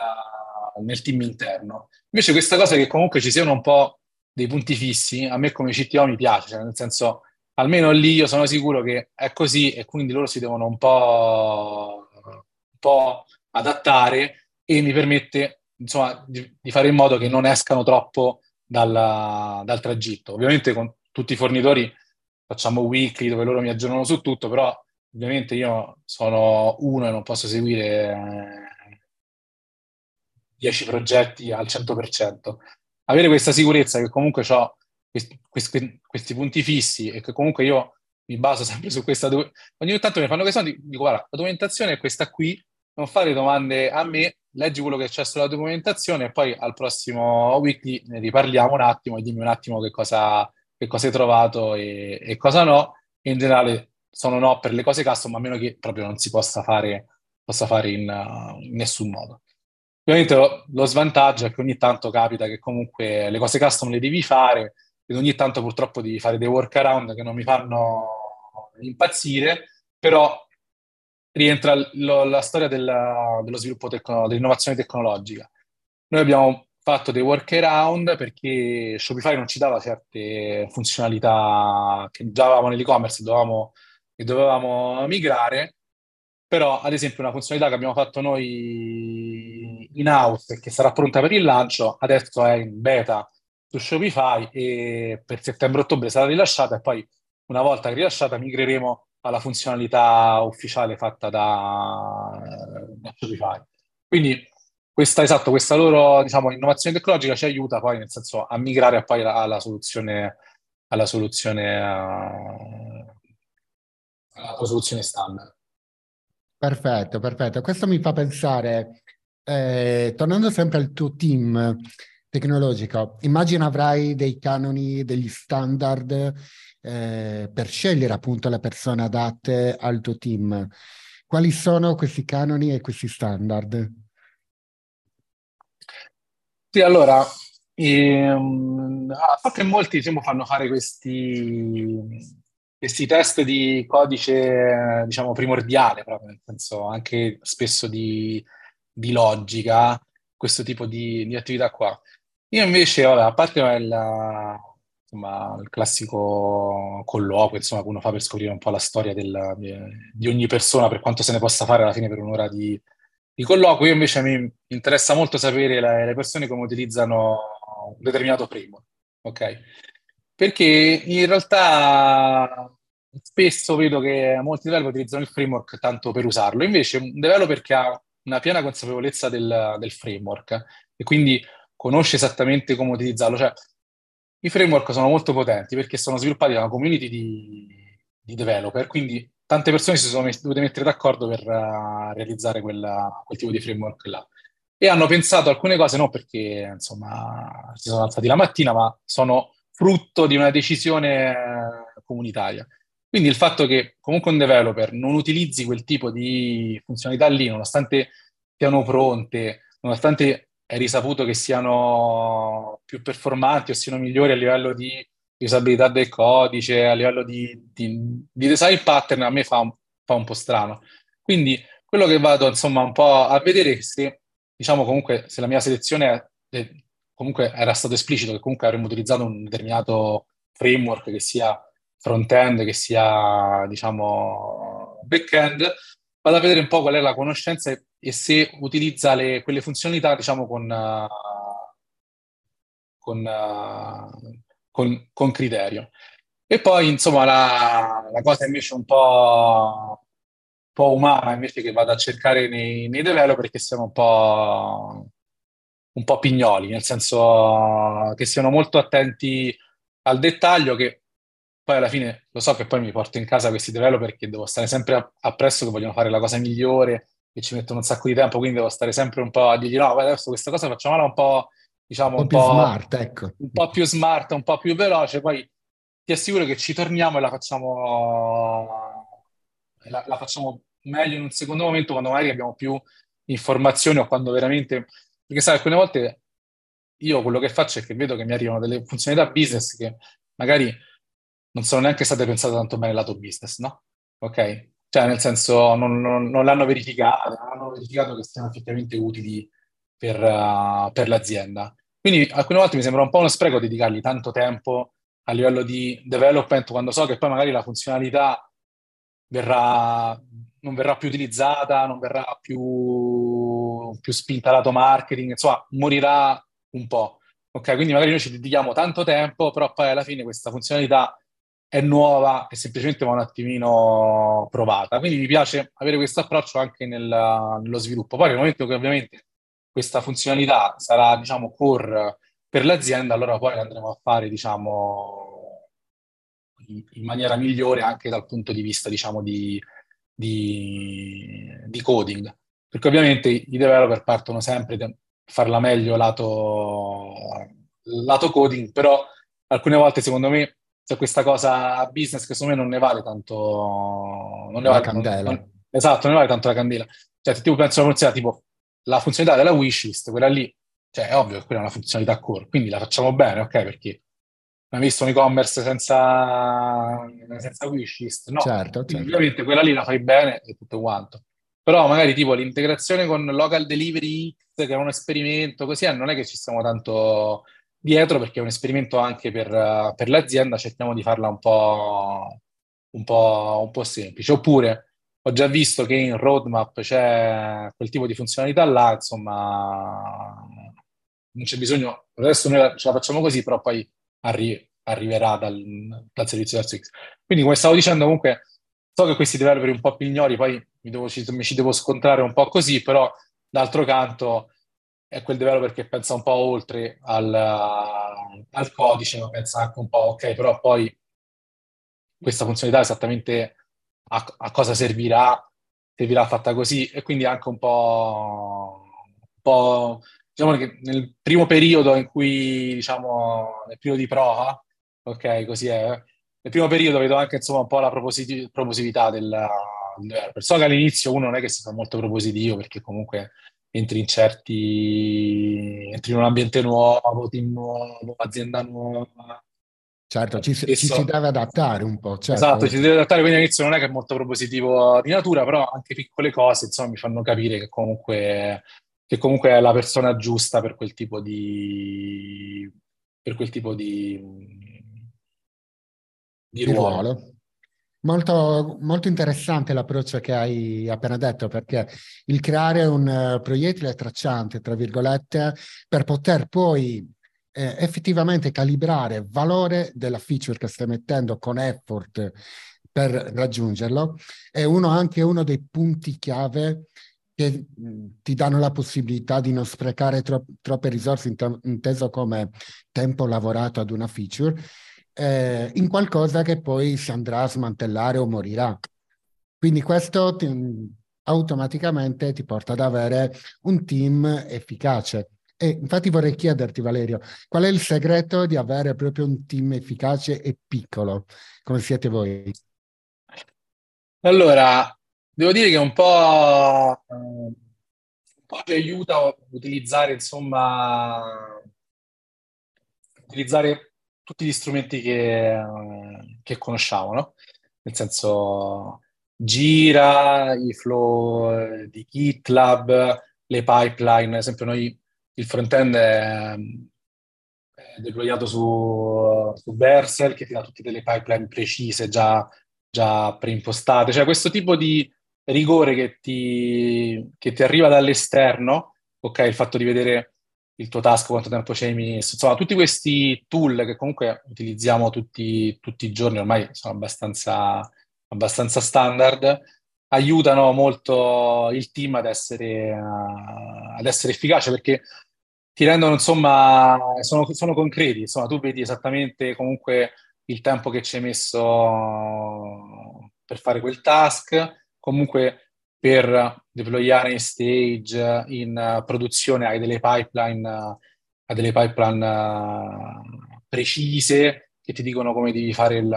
nel team interno. Invece questa cosa che comunque ci siano un po' dei punti fissi, a me come CTO mi piace, cioè nel senso, almeno lì io sono sicuro che è così e quindi loro si devono un po', un po adattare e mi permette insomma di, di, fare in modo che non escano troppo dal, dal tragitto. Ovviamente con tutti i fornitori facciamo weekly dove loro mi aggiornano su tutto, però ovviamente io sono uno e non posso seguire 10 progetti al 100%. Avere questa sicurezza che comunque ho questi, questi, questi, punti fissi e che comunque io mi baso sempre su questa... Ogni tanto mi fanno sono, dico guarda, la documentazione è questa qui, non fare domande a me, leggi quello che c'è sulla documentazione e poi al prossimo weekly ne riparliamo un attimo e dimmi un attimo che cosa, che cosa hai trovato e, e cosa no. in generale sono no per le cose custom, a meno che proprio non si possa fare, possa fare in, in nessun modo. Ovviamente lo, svantaggio è che ogni tanto capita che comunque le cose custom le devi fare ed ogni tanto purtroppo devi fare dei workaround che non mi fanno impazzire, però rientra lo, la storia della, dello sviluppo tecno, dell'innovazione tecnologica. Noi abbiamo fatto dei workaround perché Shopify non ci dava certe funzionalità che già avevamo nell'e-commerce dovevamo, e dovevamo migrare, però ad esempio una funzionalità che abbiamo fatto noi in house che sarà pronta per il lancio, adesso è in beta su Shopify e per settembre-ottobre sarà rilasciata e poi una volta rilasciata migreremo alla funzionalità ufficiale fatta da, da Shopify. Quindi questa, esatto, questa loro diciamo, innovazione tecnologica ci aiuta poi nel senso a migrare poi alla soluzione, alla soluzione, alla soluzione standard. Perfetto, perfetto. Questo mi fa pensare, eh, tornando sempre al tuo team tecnologico, immagino avrai dei canoni, degli standard eh, per scegliere appunto le persone adatte al tuo team. Quali sono questi canoni e questi standard? Sì, allora, ehm, so che molti diciamo, fanno fare questi, questi test di codice, diciamo, primordiale, proprio, nel senso anche spesso di, di logica, questo tipo di, di, attività qua. Io invece, vabbè, a parte la, insomma, il classico colloquio, insomma, che uno fa per scoprire un po' la storia del, di, di, ogni persona, per quanto se ne possa fare alla fine per un'ora di, di colloquio. Io invece mi interessa molto sapere le, le persone come utilizzano un determinato framework, ok? Perché in realtà spesso vedo che molti developer utilizzano il framework tanto per usarlo, invece un developer che ha una piena consapevolezza del, del framework e quindi conosce esattamente come utilizzarlo, cioè i framework sono molto potenti perché sono sviluppati da una community di, di developer, quindi tante persone si sono met- dovute mettere d'accordo per uh, realizzare quella, quel tipo di framework là. E hanno pensato alcune cose non perché insomma si sono alzati la mattina, ma sono frutto di una decisione uh, comunitaria. Quindi il fatto che comunque un developer non utilizzi quel tipo di funzionalità lì, nonostante siano pronte, nonostante è risaputo che siano più performanti o siano migliori a livello di usabilità del codice, a livello di, di, di design pattern, a me fa un, fa un, po' strano. Quindi quello che vado insomma un po' a vedere se, diciamo comunque, se la mia selezione è, comunque era stato esplicito che comunque avremmo utilizzato un determinato framework che sia front-end, che sia, diciamo, back-end, vado a vedere un po' qual è la conoscenza e, e se utilizza le, quelle funzionalità, diciamo, con, con, con, con, criterio. E poi, insomma, la, la cosa invece un po', po', umana, invece che vado a cercare nei, nei developer, che siano un po', un po' pignoli, nel senso che siano molto attenti al dettaglio, che poi alla fine lo so che poi mi porto in casa questi developer che devo stare sempre appresso che vogliono fare la cosa migliore e ci mettono un sacco di tempo, quindi devo stare sempre un po' a dirgli no, adesso questa cosa facciamola un po', diciamo, un po' più smart, ecco. Un po' più smart, un po' più veloce, poi ti assicuro che ci torniamo e la facciamo, la, la facciamo meglio in un secondo momento quando magari abbiamo più informazioni o quando veramente... Perché sai, alcune volte io quello che faccio è che vedo che mi arrivano delle funzionalità business che magari non sono neanche state pensate tanto bene lato business, no? Ok? Cioè, nel senso, non, non, non l'hanno verificato, non hanno verificato che siano effettivamente utili per, uh, per l'azienda. Quindi alcune volte mi sembra un po' uno spreco dedicargli tanto tempo a livello di development quando so che poi magari la funzionalità verrà, non verrà più utilizzata, non verrà più, più spinta lato marketing, insomma, morirà un po'. Ok, quindi magari noi ci dedichiamo tanto tempo, però poi alla fine questa funzionalità è nuova e semplicemente va un attimino provata. Quindi mi piace avere questo approccio anche nel, nello sviluppo. Poi nel momento che ovviamente questa funzionalità sarà, diciamo, core per l'azienda, allora poi andremo a fare, diciamo, in, in maniera migliore anche dal punto di vista, diciamo, di, di, di coding. Perché ovviamente i developer partono sempre da farla meglio lato, lato coding, però alcune volte secondo me c'è questa cosa business che secondo me non ne vale tanto non ne la vale, candela. Non, esatto, non ne vale tanto la candela. Cioè, se tipo penso alla funzionalità tipo la funzionalità della wishlist, quella lì, cioè è ovvio che quella è una funzionalità core, quindi la facciamo bene, ok? Perché hai visto un e-commerce senza, senza wishlist? No, certo, certo. ovviamente quella lì la fai bene e tutto quanto. Però magari tipo l'integrazione con local delivery che è un esperimento, così non è che ci stiamo tanto dietro perché è un esperimento anche per, per l'azienda, cerchiamo di farla un po', un, po', un po' semplice. Oppure ho già visto che in roadmap c'è quel tipo di funzionalità là, insomma, non c'è bisogno, adesso noi ce la facciamo così, però poi arri- arriverà dal, dal servizio del X. Quindi, come stavo dicendo, comunque, so che questi developer un po' pignori, poi mi, devo, ci, mi ci devo scontrare un po' così, però d'altro canto è quel developer che pensa un po' oltre al, al codice, ma pensa anche un po', ok, però poi questa funzionalità esattamente a, a, cosa servirà, servirà fatta così, e quindi anche un po', un po' diciamo che nel primo periodo in cui, diciamo, nel periodo di prova, ok, così è, nel primo periodo vedo anche insomma un po' la proposit- proposività del, del developer. So che all'inizio uno non è che si fa molto propositivo perché comunque entri in certi, entri in un ambiente nuovo, team nuovo, azienda nuova. Certo, ci, ci, si deve adattare un po'. Certo. Esatto, ci si deve adattare, quindi all'inizio non è che è molto propositivo di natura, però anche piccole cose, insomma, mi fanno capire che comunque, che comunque è la persona giusta per quel tipo di, per quel tipo di, di ruolo. ruolo. Molto, molto, interessante l'approccio che hai appena detto, perché il creare un uh, proiettile tracciante, tra virgolette, per poter poi eh, effettivamente calibrare il valore della feature che stai mettendo con effort per raggiungerlo, è uno, anche uno dei punti chiave che ti danno la possibilità di non sprecare tro- troppe risorse, int- inteso come tempo lavorato ad una feature, eh, in qualcosa che poi si andrà a smantellare o morirà. Quindi questo ti, automaticamente ti porta ad avere un team efficace. E infatti vorrei chiederti, Valerio, qual è il segreto di avere proprio un team efficace e piccolo, come siete voi? Allora, devo dire che un po', un po' ci aiuta a utilizzare, insomma, utilizzare tutti gli strumenti che, che conosciamo, no? Nel senso, Gira, i flow di GitLab, le pipeline, ad esempio noi il front-end è, è deployato su, su Vercel che ti dà tutte delle pipeline precise già, già preimpostate, cioè questo tipo di rigore che ti, che ti arriva dall'esterno, ok, il fatto di vedere il tuo task, quanto tempo ci hai messo, insomma, tutti questi tool che comunque utilizziamo tutti, tutti i giorni, ormai sono abbastanza, abbastanza standard, aiutano molto il team ad essere, uh, ad essere efficace perché ti rendono, insomma, sono, sono, concreti, insomma, tu vedi esattamente comunque il tempo che ci hai messo per fare quel task, comunque per deployare in stage, in uh, produzione, hai delle pipeline, uh, hai delle pipeline uh, precise che ti dicono come devi fare il,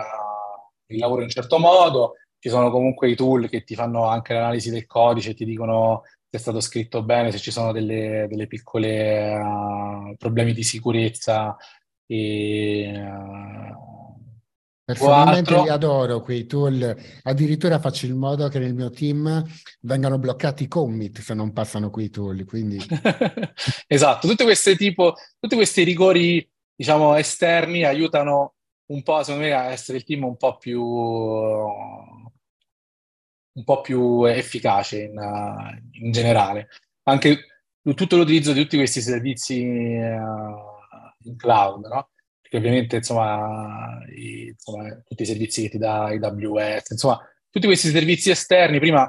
il, lavoro in un certo modo. Ci sono comunque i tool che ti fanno anche l'analisi del codice, ti dicono se è stato scritto bene, se ci sono delle, delle piccole problemi di sicurezza e, Personalmente li adoro quei tool, addirittura faccio in modo che nel mio team vengano bloccati i commit se non passano quei tool. Quindi... esatto, tutte queste tipo, tutti questi rigori, diciamo, esterni aiutano un po', secondo me, a essere il team un po' più, un po' più efficace in, in generale. Anche tutto l'utilizzo di tutti questi servizi uh, in cloud, no? Perché ovviamente insomma, i, insomma, tutti i servizi che ti dà AWS, insomma, tutti questi servizi esterni, prima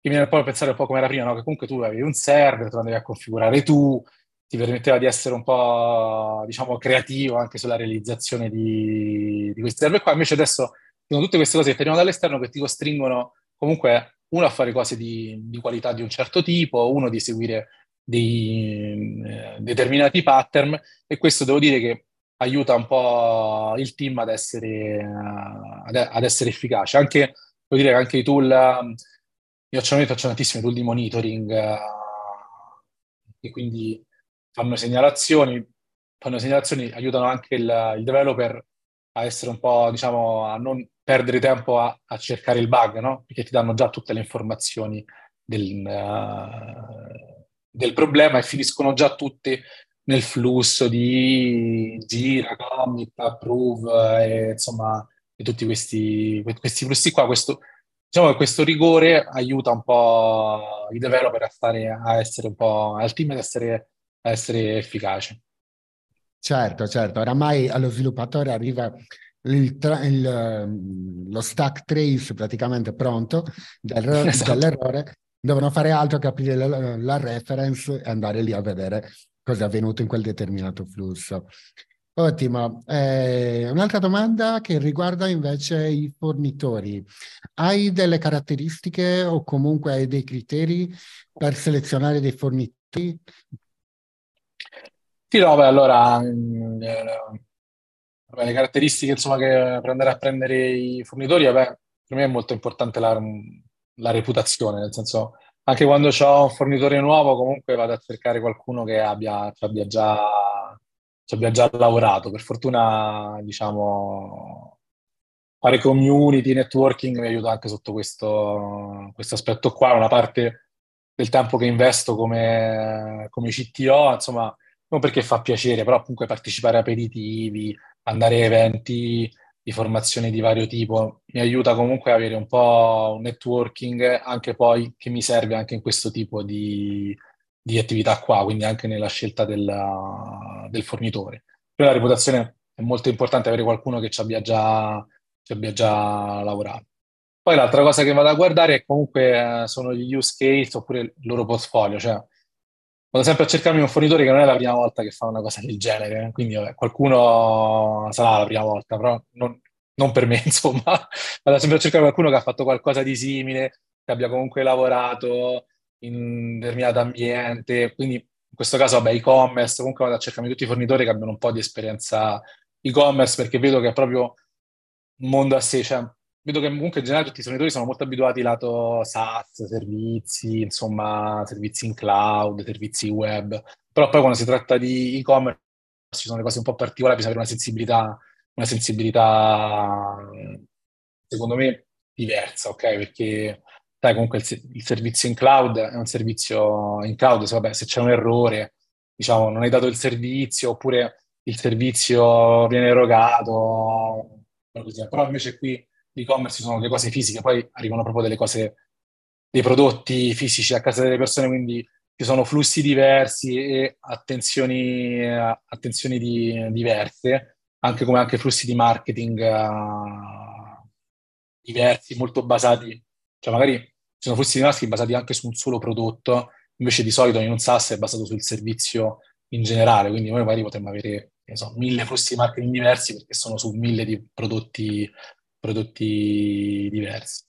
che viene poi a pensare un po' come era prima, no? che comunque tu avevi un server, te lo andavi a configurare tu, ti permetteva di essere un po', diciamo, creativo anche sulla realizzazione di, di questi server qua, invece adesso sono tutte queste cose che arrivano dall'esterno che ti costringono comunque uno a fare cose di, di qualità di un certo tipo, uno di seguire dei eh, determinati pattern e questo devo dire che aiuta un po' il team ad essere, ad, essere efficace. Anche, devo dire che anche i tool, io faccio, faccio tantissimi tool di monitoring uh, e quindi fanno segnalazioni, fanno segnalazioni, aiutano anche il, il, developer a essere un po', diciamo, a non perdere tempo a, a cercare il bug, no? Perché ti danno già tutte le informazioni del, uh, del problema e finiscono già tutte nel flusso di gira, commit, approve, e, insomma, e tutti questi, questi flussi qua. Questo, diciamo che questo rigore aiuta un po' i developer a, stare, a essere un po' al team ad essere, a essere efficace. Certo, certo. Oramai allo sviluppatore arriva il, il, lo stack trace praticamente pronto dell'errore, esatto. dell'errore. Devono fare altro che aprire la, la reference e andare lì a vedere cosa è avvenuto in quel determinato flusso. Ottimo. Eh, un'altra domanda che riguarda invece i fornitori. Hai delle caratteristiche o comunque hai dei criteri per selezionare dei fornitori? Sì, no, beh, allora, mh, eh, le caratteristiche insomma, che per andare a prendere i fornitori, vabbè, per me è molto importante la, la reputazione, nel senso anche quando ho un fornitore nuovo, comunque vado a cercare qualcuno che abbia, ci abbia già, ci abbia già lavorato. Per fortuna, diciamo, fare community, networking mi aiuta anche sotto questo, questo aspetto qua. Una parte del tempo che investo come, come CTO, insomma, non perché fa piacere, però comunque partecipare a aperitivi, andare a eventi di formazione di vario tipo, mi aiuta comunque ad avere un po' un networking anche poi che mi serve anche in questo tipo di, di attività qua, quindi anche nella scelta del, del fornitore. Per la reputazione è molto importante avere qualcuno che ci abbia già, ci abbia già lavorato. Poi l'altra cosa che vado a guardare è comunque eh, sono gli use case oppure il loro portfolio, cioè vado sempre a cercarmi un fornitore che non è la prima volta che fa una cosa del genere, eh. quindi vabbè, qualcuno sarà la prima volta, però non, non per me, insomma, vado sempre a cercare qualcuno che ha fatto qualcosa di simile, che abbia comunque lavorato in un determinato ambiente, quindi in questo caso, vabbè, e-commerce, comunque vado a cercarmi tutti i fornitori che abbiano un po' di esperienza e-commerce, perché vedo che è proprio un mondo a sé, cioè vedo che comunque in generale tutti i fornitori sono molto abituati lato SaaS, servizi, insomma, servizi in cloud, servizi web, però poi quando si tratta di e-commerce ci sono le cose un po' particolari, bisogna avere una sensibilità, una sensibilità secondo me diversa, ok? Perché dai, comunque il, il, servizio in cloud è un servizio in cloud, se, vabbè, se c'è un errore, diciamo, non hai dato il servizio oppure il servizio viene erogato, però invece qui l'e-commerce sono le cose fisiche, poi arrivano proprio delle cose, dei prodotti fisici a casa delle persone, quindi ci sono flussi diversi e attenzioni, attenzioni di, diverse, anche come anche flussi di marketing uh, diversi, molto basati, cioè magari ci sono flussi di marketing basati anche su un solo prodotto, invece di solito in un SaaS è basato sul servizio in generale, quindi noi magari potremmo avere so, mille flussi di marketing diversi perché sono su mille di prodotti prodotti diversi.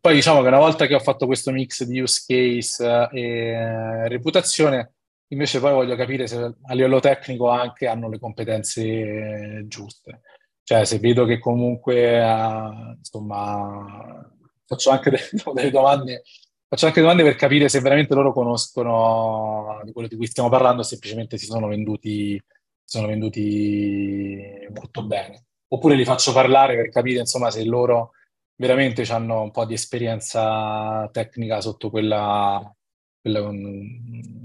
Poi diciamo che una volta che ho fatto questo mix di use case e reputazione, invece poi voglio capire se a livello tecnico anche hanno le competenze giuste. Cioè se vedo che comunque, insomma, faccio anche delle, delle domande Faccio anche domande per capire se veramente loro conoscono di quello di cui stiamo parlando, semplicemente si sono venduti, sono venduti molto bene oppure li faccio parlare per capire insomma se loro veramente hanno un po' di esperienza tecnica sotto quella, quella,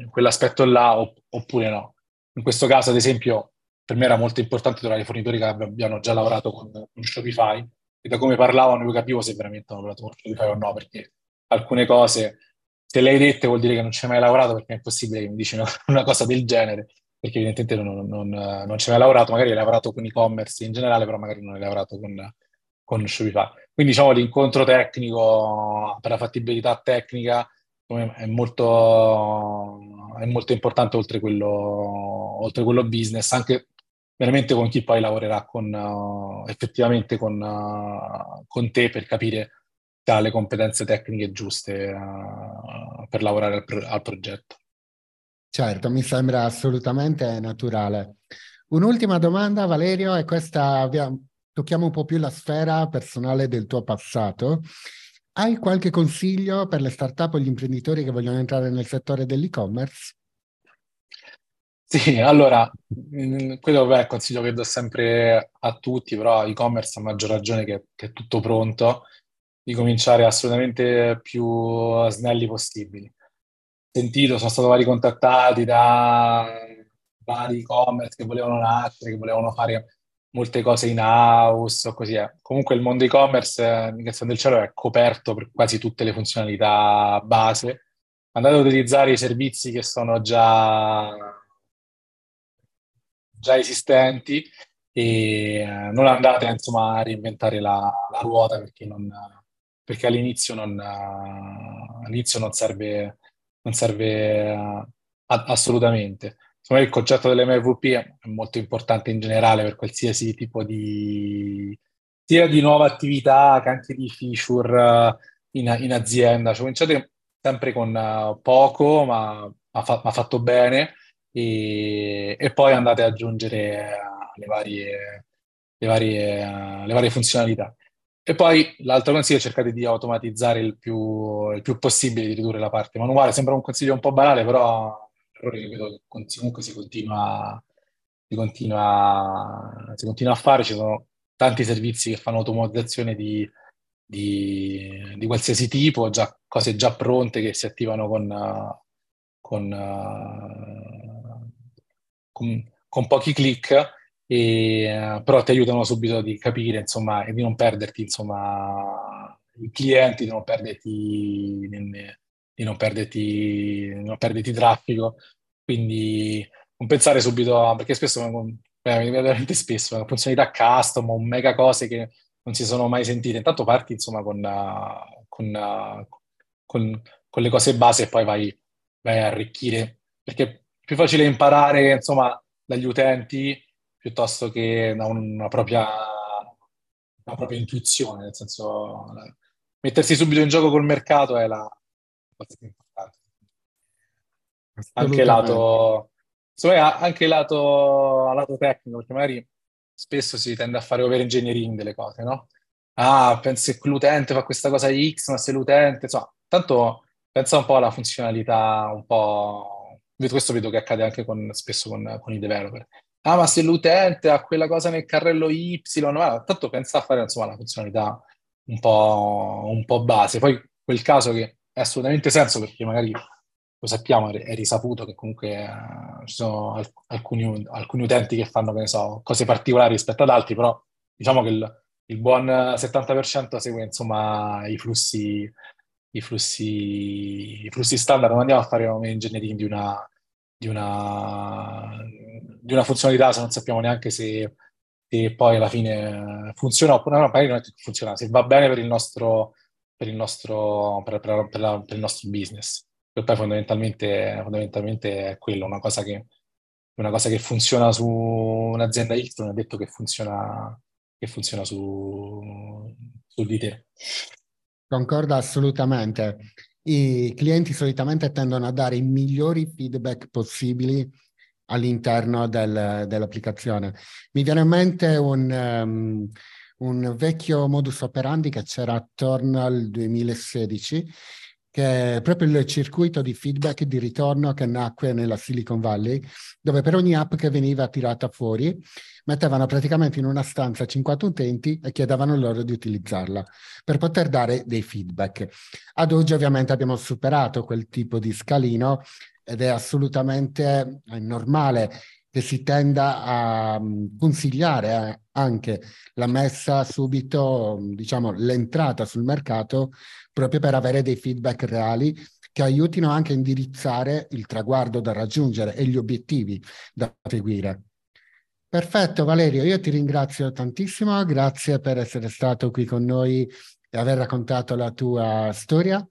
quell'aspetto là oppure no. In questo caso, ad esempio, per me era molto importante trovare i fornitori che abbiano già lavorato con, con Shopify e da come parlavano io capivo se veramente hanno lavorato con Shopify o no, perché alcune cose, se le hai dette vuol dire che non ci hai mai lavorato perché è impossibile che mi dici una, una cosa del genere perché evidentemente non, non, non ci aveva lavorato, magari hai lavorato con e-commerce in generale, però magari non hai lavorato con, con Shopify. Quindi diciamo l'incontro tecnico per la fattibilità tecnica è molto, è molto importante oltre quello, oltre quello business, anche veramente con chi poi lavorerà con, uh, effettivamente con, uh, con, te per capire se ha le competenze tecniche giuste uh, per lavorare al, pro- al progetto. Certo, mi sembra assolutamente naturale. Un'ultima domanda, Valerio, e questa tocchiamo un po' più la sfera personale del tuo passato. Hai qualche consiglio per le start-up o gli imprenditori che vogliono entrare nel settore dell'e-commerce? Sì, allora, mm, quello è il consiglio che do sempre a tutti, però e-commerce a maggior ragione che, che è tutto pronto, di cominciare assolutamente più snelli possibili sentito, sono stato vari contattati da vari e-commerce che volevano nascere, che volevano fare molte cose in house o così è. Comunque il mondo e-commerce, in Canzone del Cielo, è coperto per quasi tutte le funzionalità base. Andate ad utilizzare i servizi che sono già, già esistenti e non andate insomma a reinventare la, la ruota perché, non, perché all'inizio, non, all'inizio non serve non serve uh, assolutamente. Secondo il concetto dell'MVP è molto importante in generale per qualsiasi tipo di, sia di nuova attività che anche di feature uh, in, in, azienda. Cioè, cominciate sempre con uh, poco, ma ha fa- fatto bene, e, e, poi andate ad aggiungere le varie, le, varie, le varie funzionalità. E poi l'altro consiglio è cercare di automatizzare il più, il più, possibile, di ridurre la parte manuale. Sembra un consiglio un po' banale, però errore comunque si continua, si, continua, si continua, a fare. Ci sono tanti servizi che fanno automatizzazione di, di, di qualsiasi tipo, già, cose già pronte che si attivano con, con, con, con pochi clic e, però ti aiutano subito di capire, insomma, e di non perderti, insomma, i clienti, di non perderti, di non perderti, di non perderti traffico. Quindi non pensare subito a, perché spesso eh, vede veramente spesso una funzionalità custom o mega cose che non si sono mai sentite. Intanto parti insomma con, con, con, con le cose base e poi vai, vai a arricchire, perché è più facile imparare insomma dagli utenti piuttosto che da una propria, una propria intuizione, nel senso mettersi subito in gioco col mercato è la cosa più importante. Anche lato, insomma, anche lato, lato tecnico, perché magari spesso si tende a fare over engineering delle cose, no? Ah, pensi che l'utente fa questa cosa X, ma se l'utente, insomma, tanto pensa un po' alla funzionalità, un po'... Questo vedo che accade anche con, spesso con, con i developer. Ah, ma se l'utente ha quella cosa nel carrello Y, ma tanto pensa a fare insomma la funzionalità un po', un po' base. Poi quel caso che è assolutamente senso perché magari lo sappiamo, è risaputo che comunque eh, ci sono alcuni, alcuni, utenti che fanno, che so, cose particolari rispetto ad altri, però diciamo che il, il buon 70% segue insomma i flussi, i flussi, i flussi standard, non andiamo a fare un engineering di una, di una, di una funzionalità se non sappiamo neanche se, se poi alla fine funziona oppure no, magari non funziona, se va bene per il nostro, per il nostro, per, per, per, la, il nostro business che poi fondamentalmente, fondamentalmente è quello, una cosa che, una cosa che funziona su un'azienda X non è detto che funziona, che funziona su, su di te. Concordo assolutamente. I clienti solitamente tendono a dare i migliori feedback possibili all'interno del, dell'applicazione. Mi viene in mente un, um, un vecchio modus operandi che c'era attorno al 2016 che è proprio il circuito di feedback di ritorno che nacque nella Silicon Valley, dove per ogni app che veniva tirata fuori mettevano praticamente in una stanza 50 utenti e chiedevano loro di utilizzarla per poter dare dei feedback. Ad oggi ovviamente abbiamo superato quel tipo di scalino ed è assolutamente normale che si tenda a mm, consigliare eh, anche la messa subito, diciamo, l'entrata sul mercato proprio per avere dei feedback reali che aiutino anche a indirizzare il traguardo da raggiungere e gli obiettivi da seguire. Perfetto Valerio, io ti ringrazio tantissimo, grazie per essere stato qui con noi e aver raccontato la tua storia.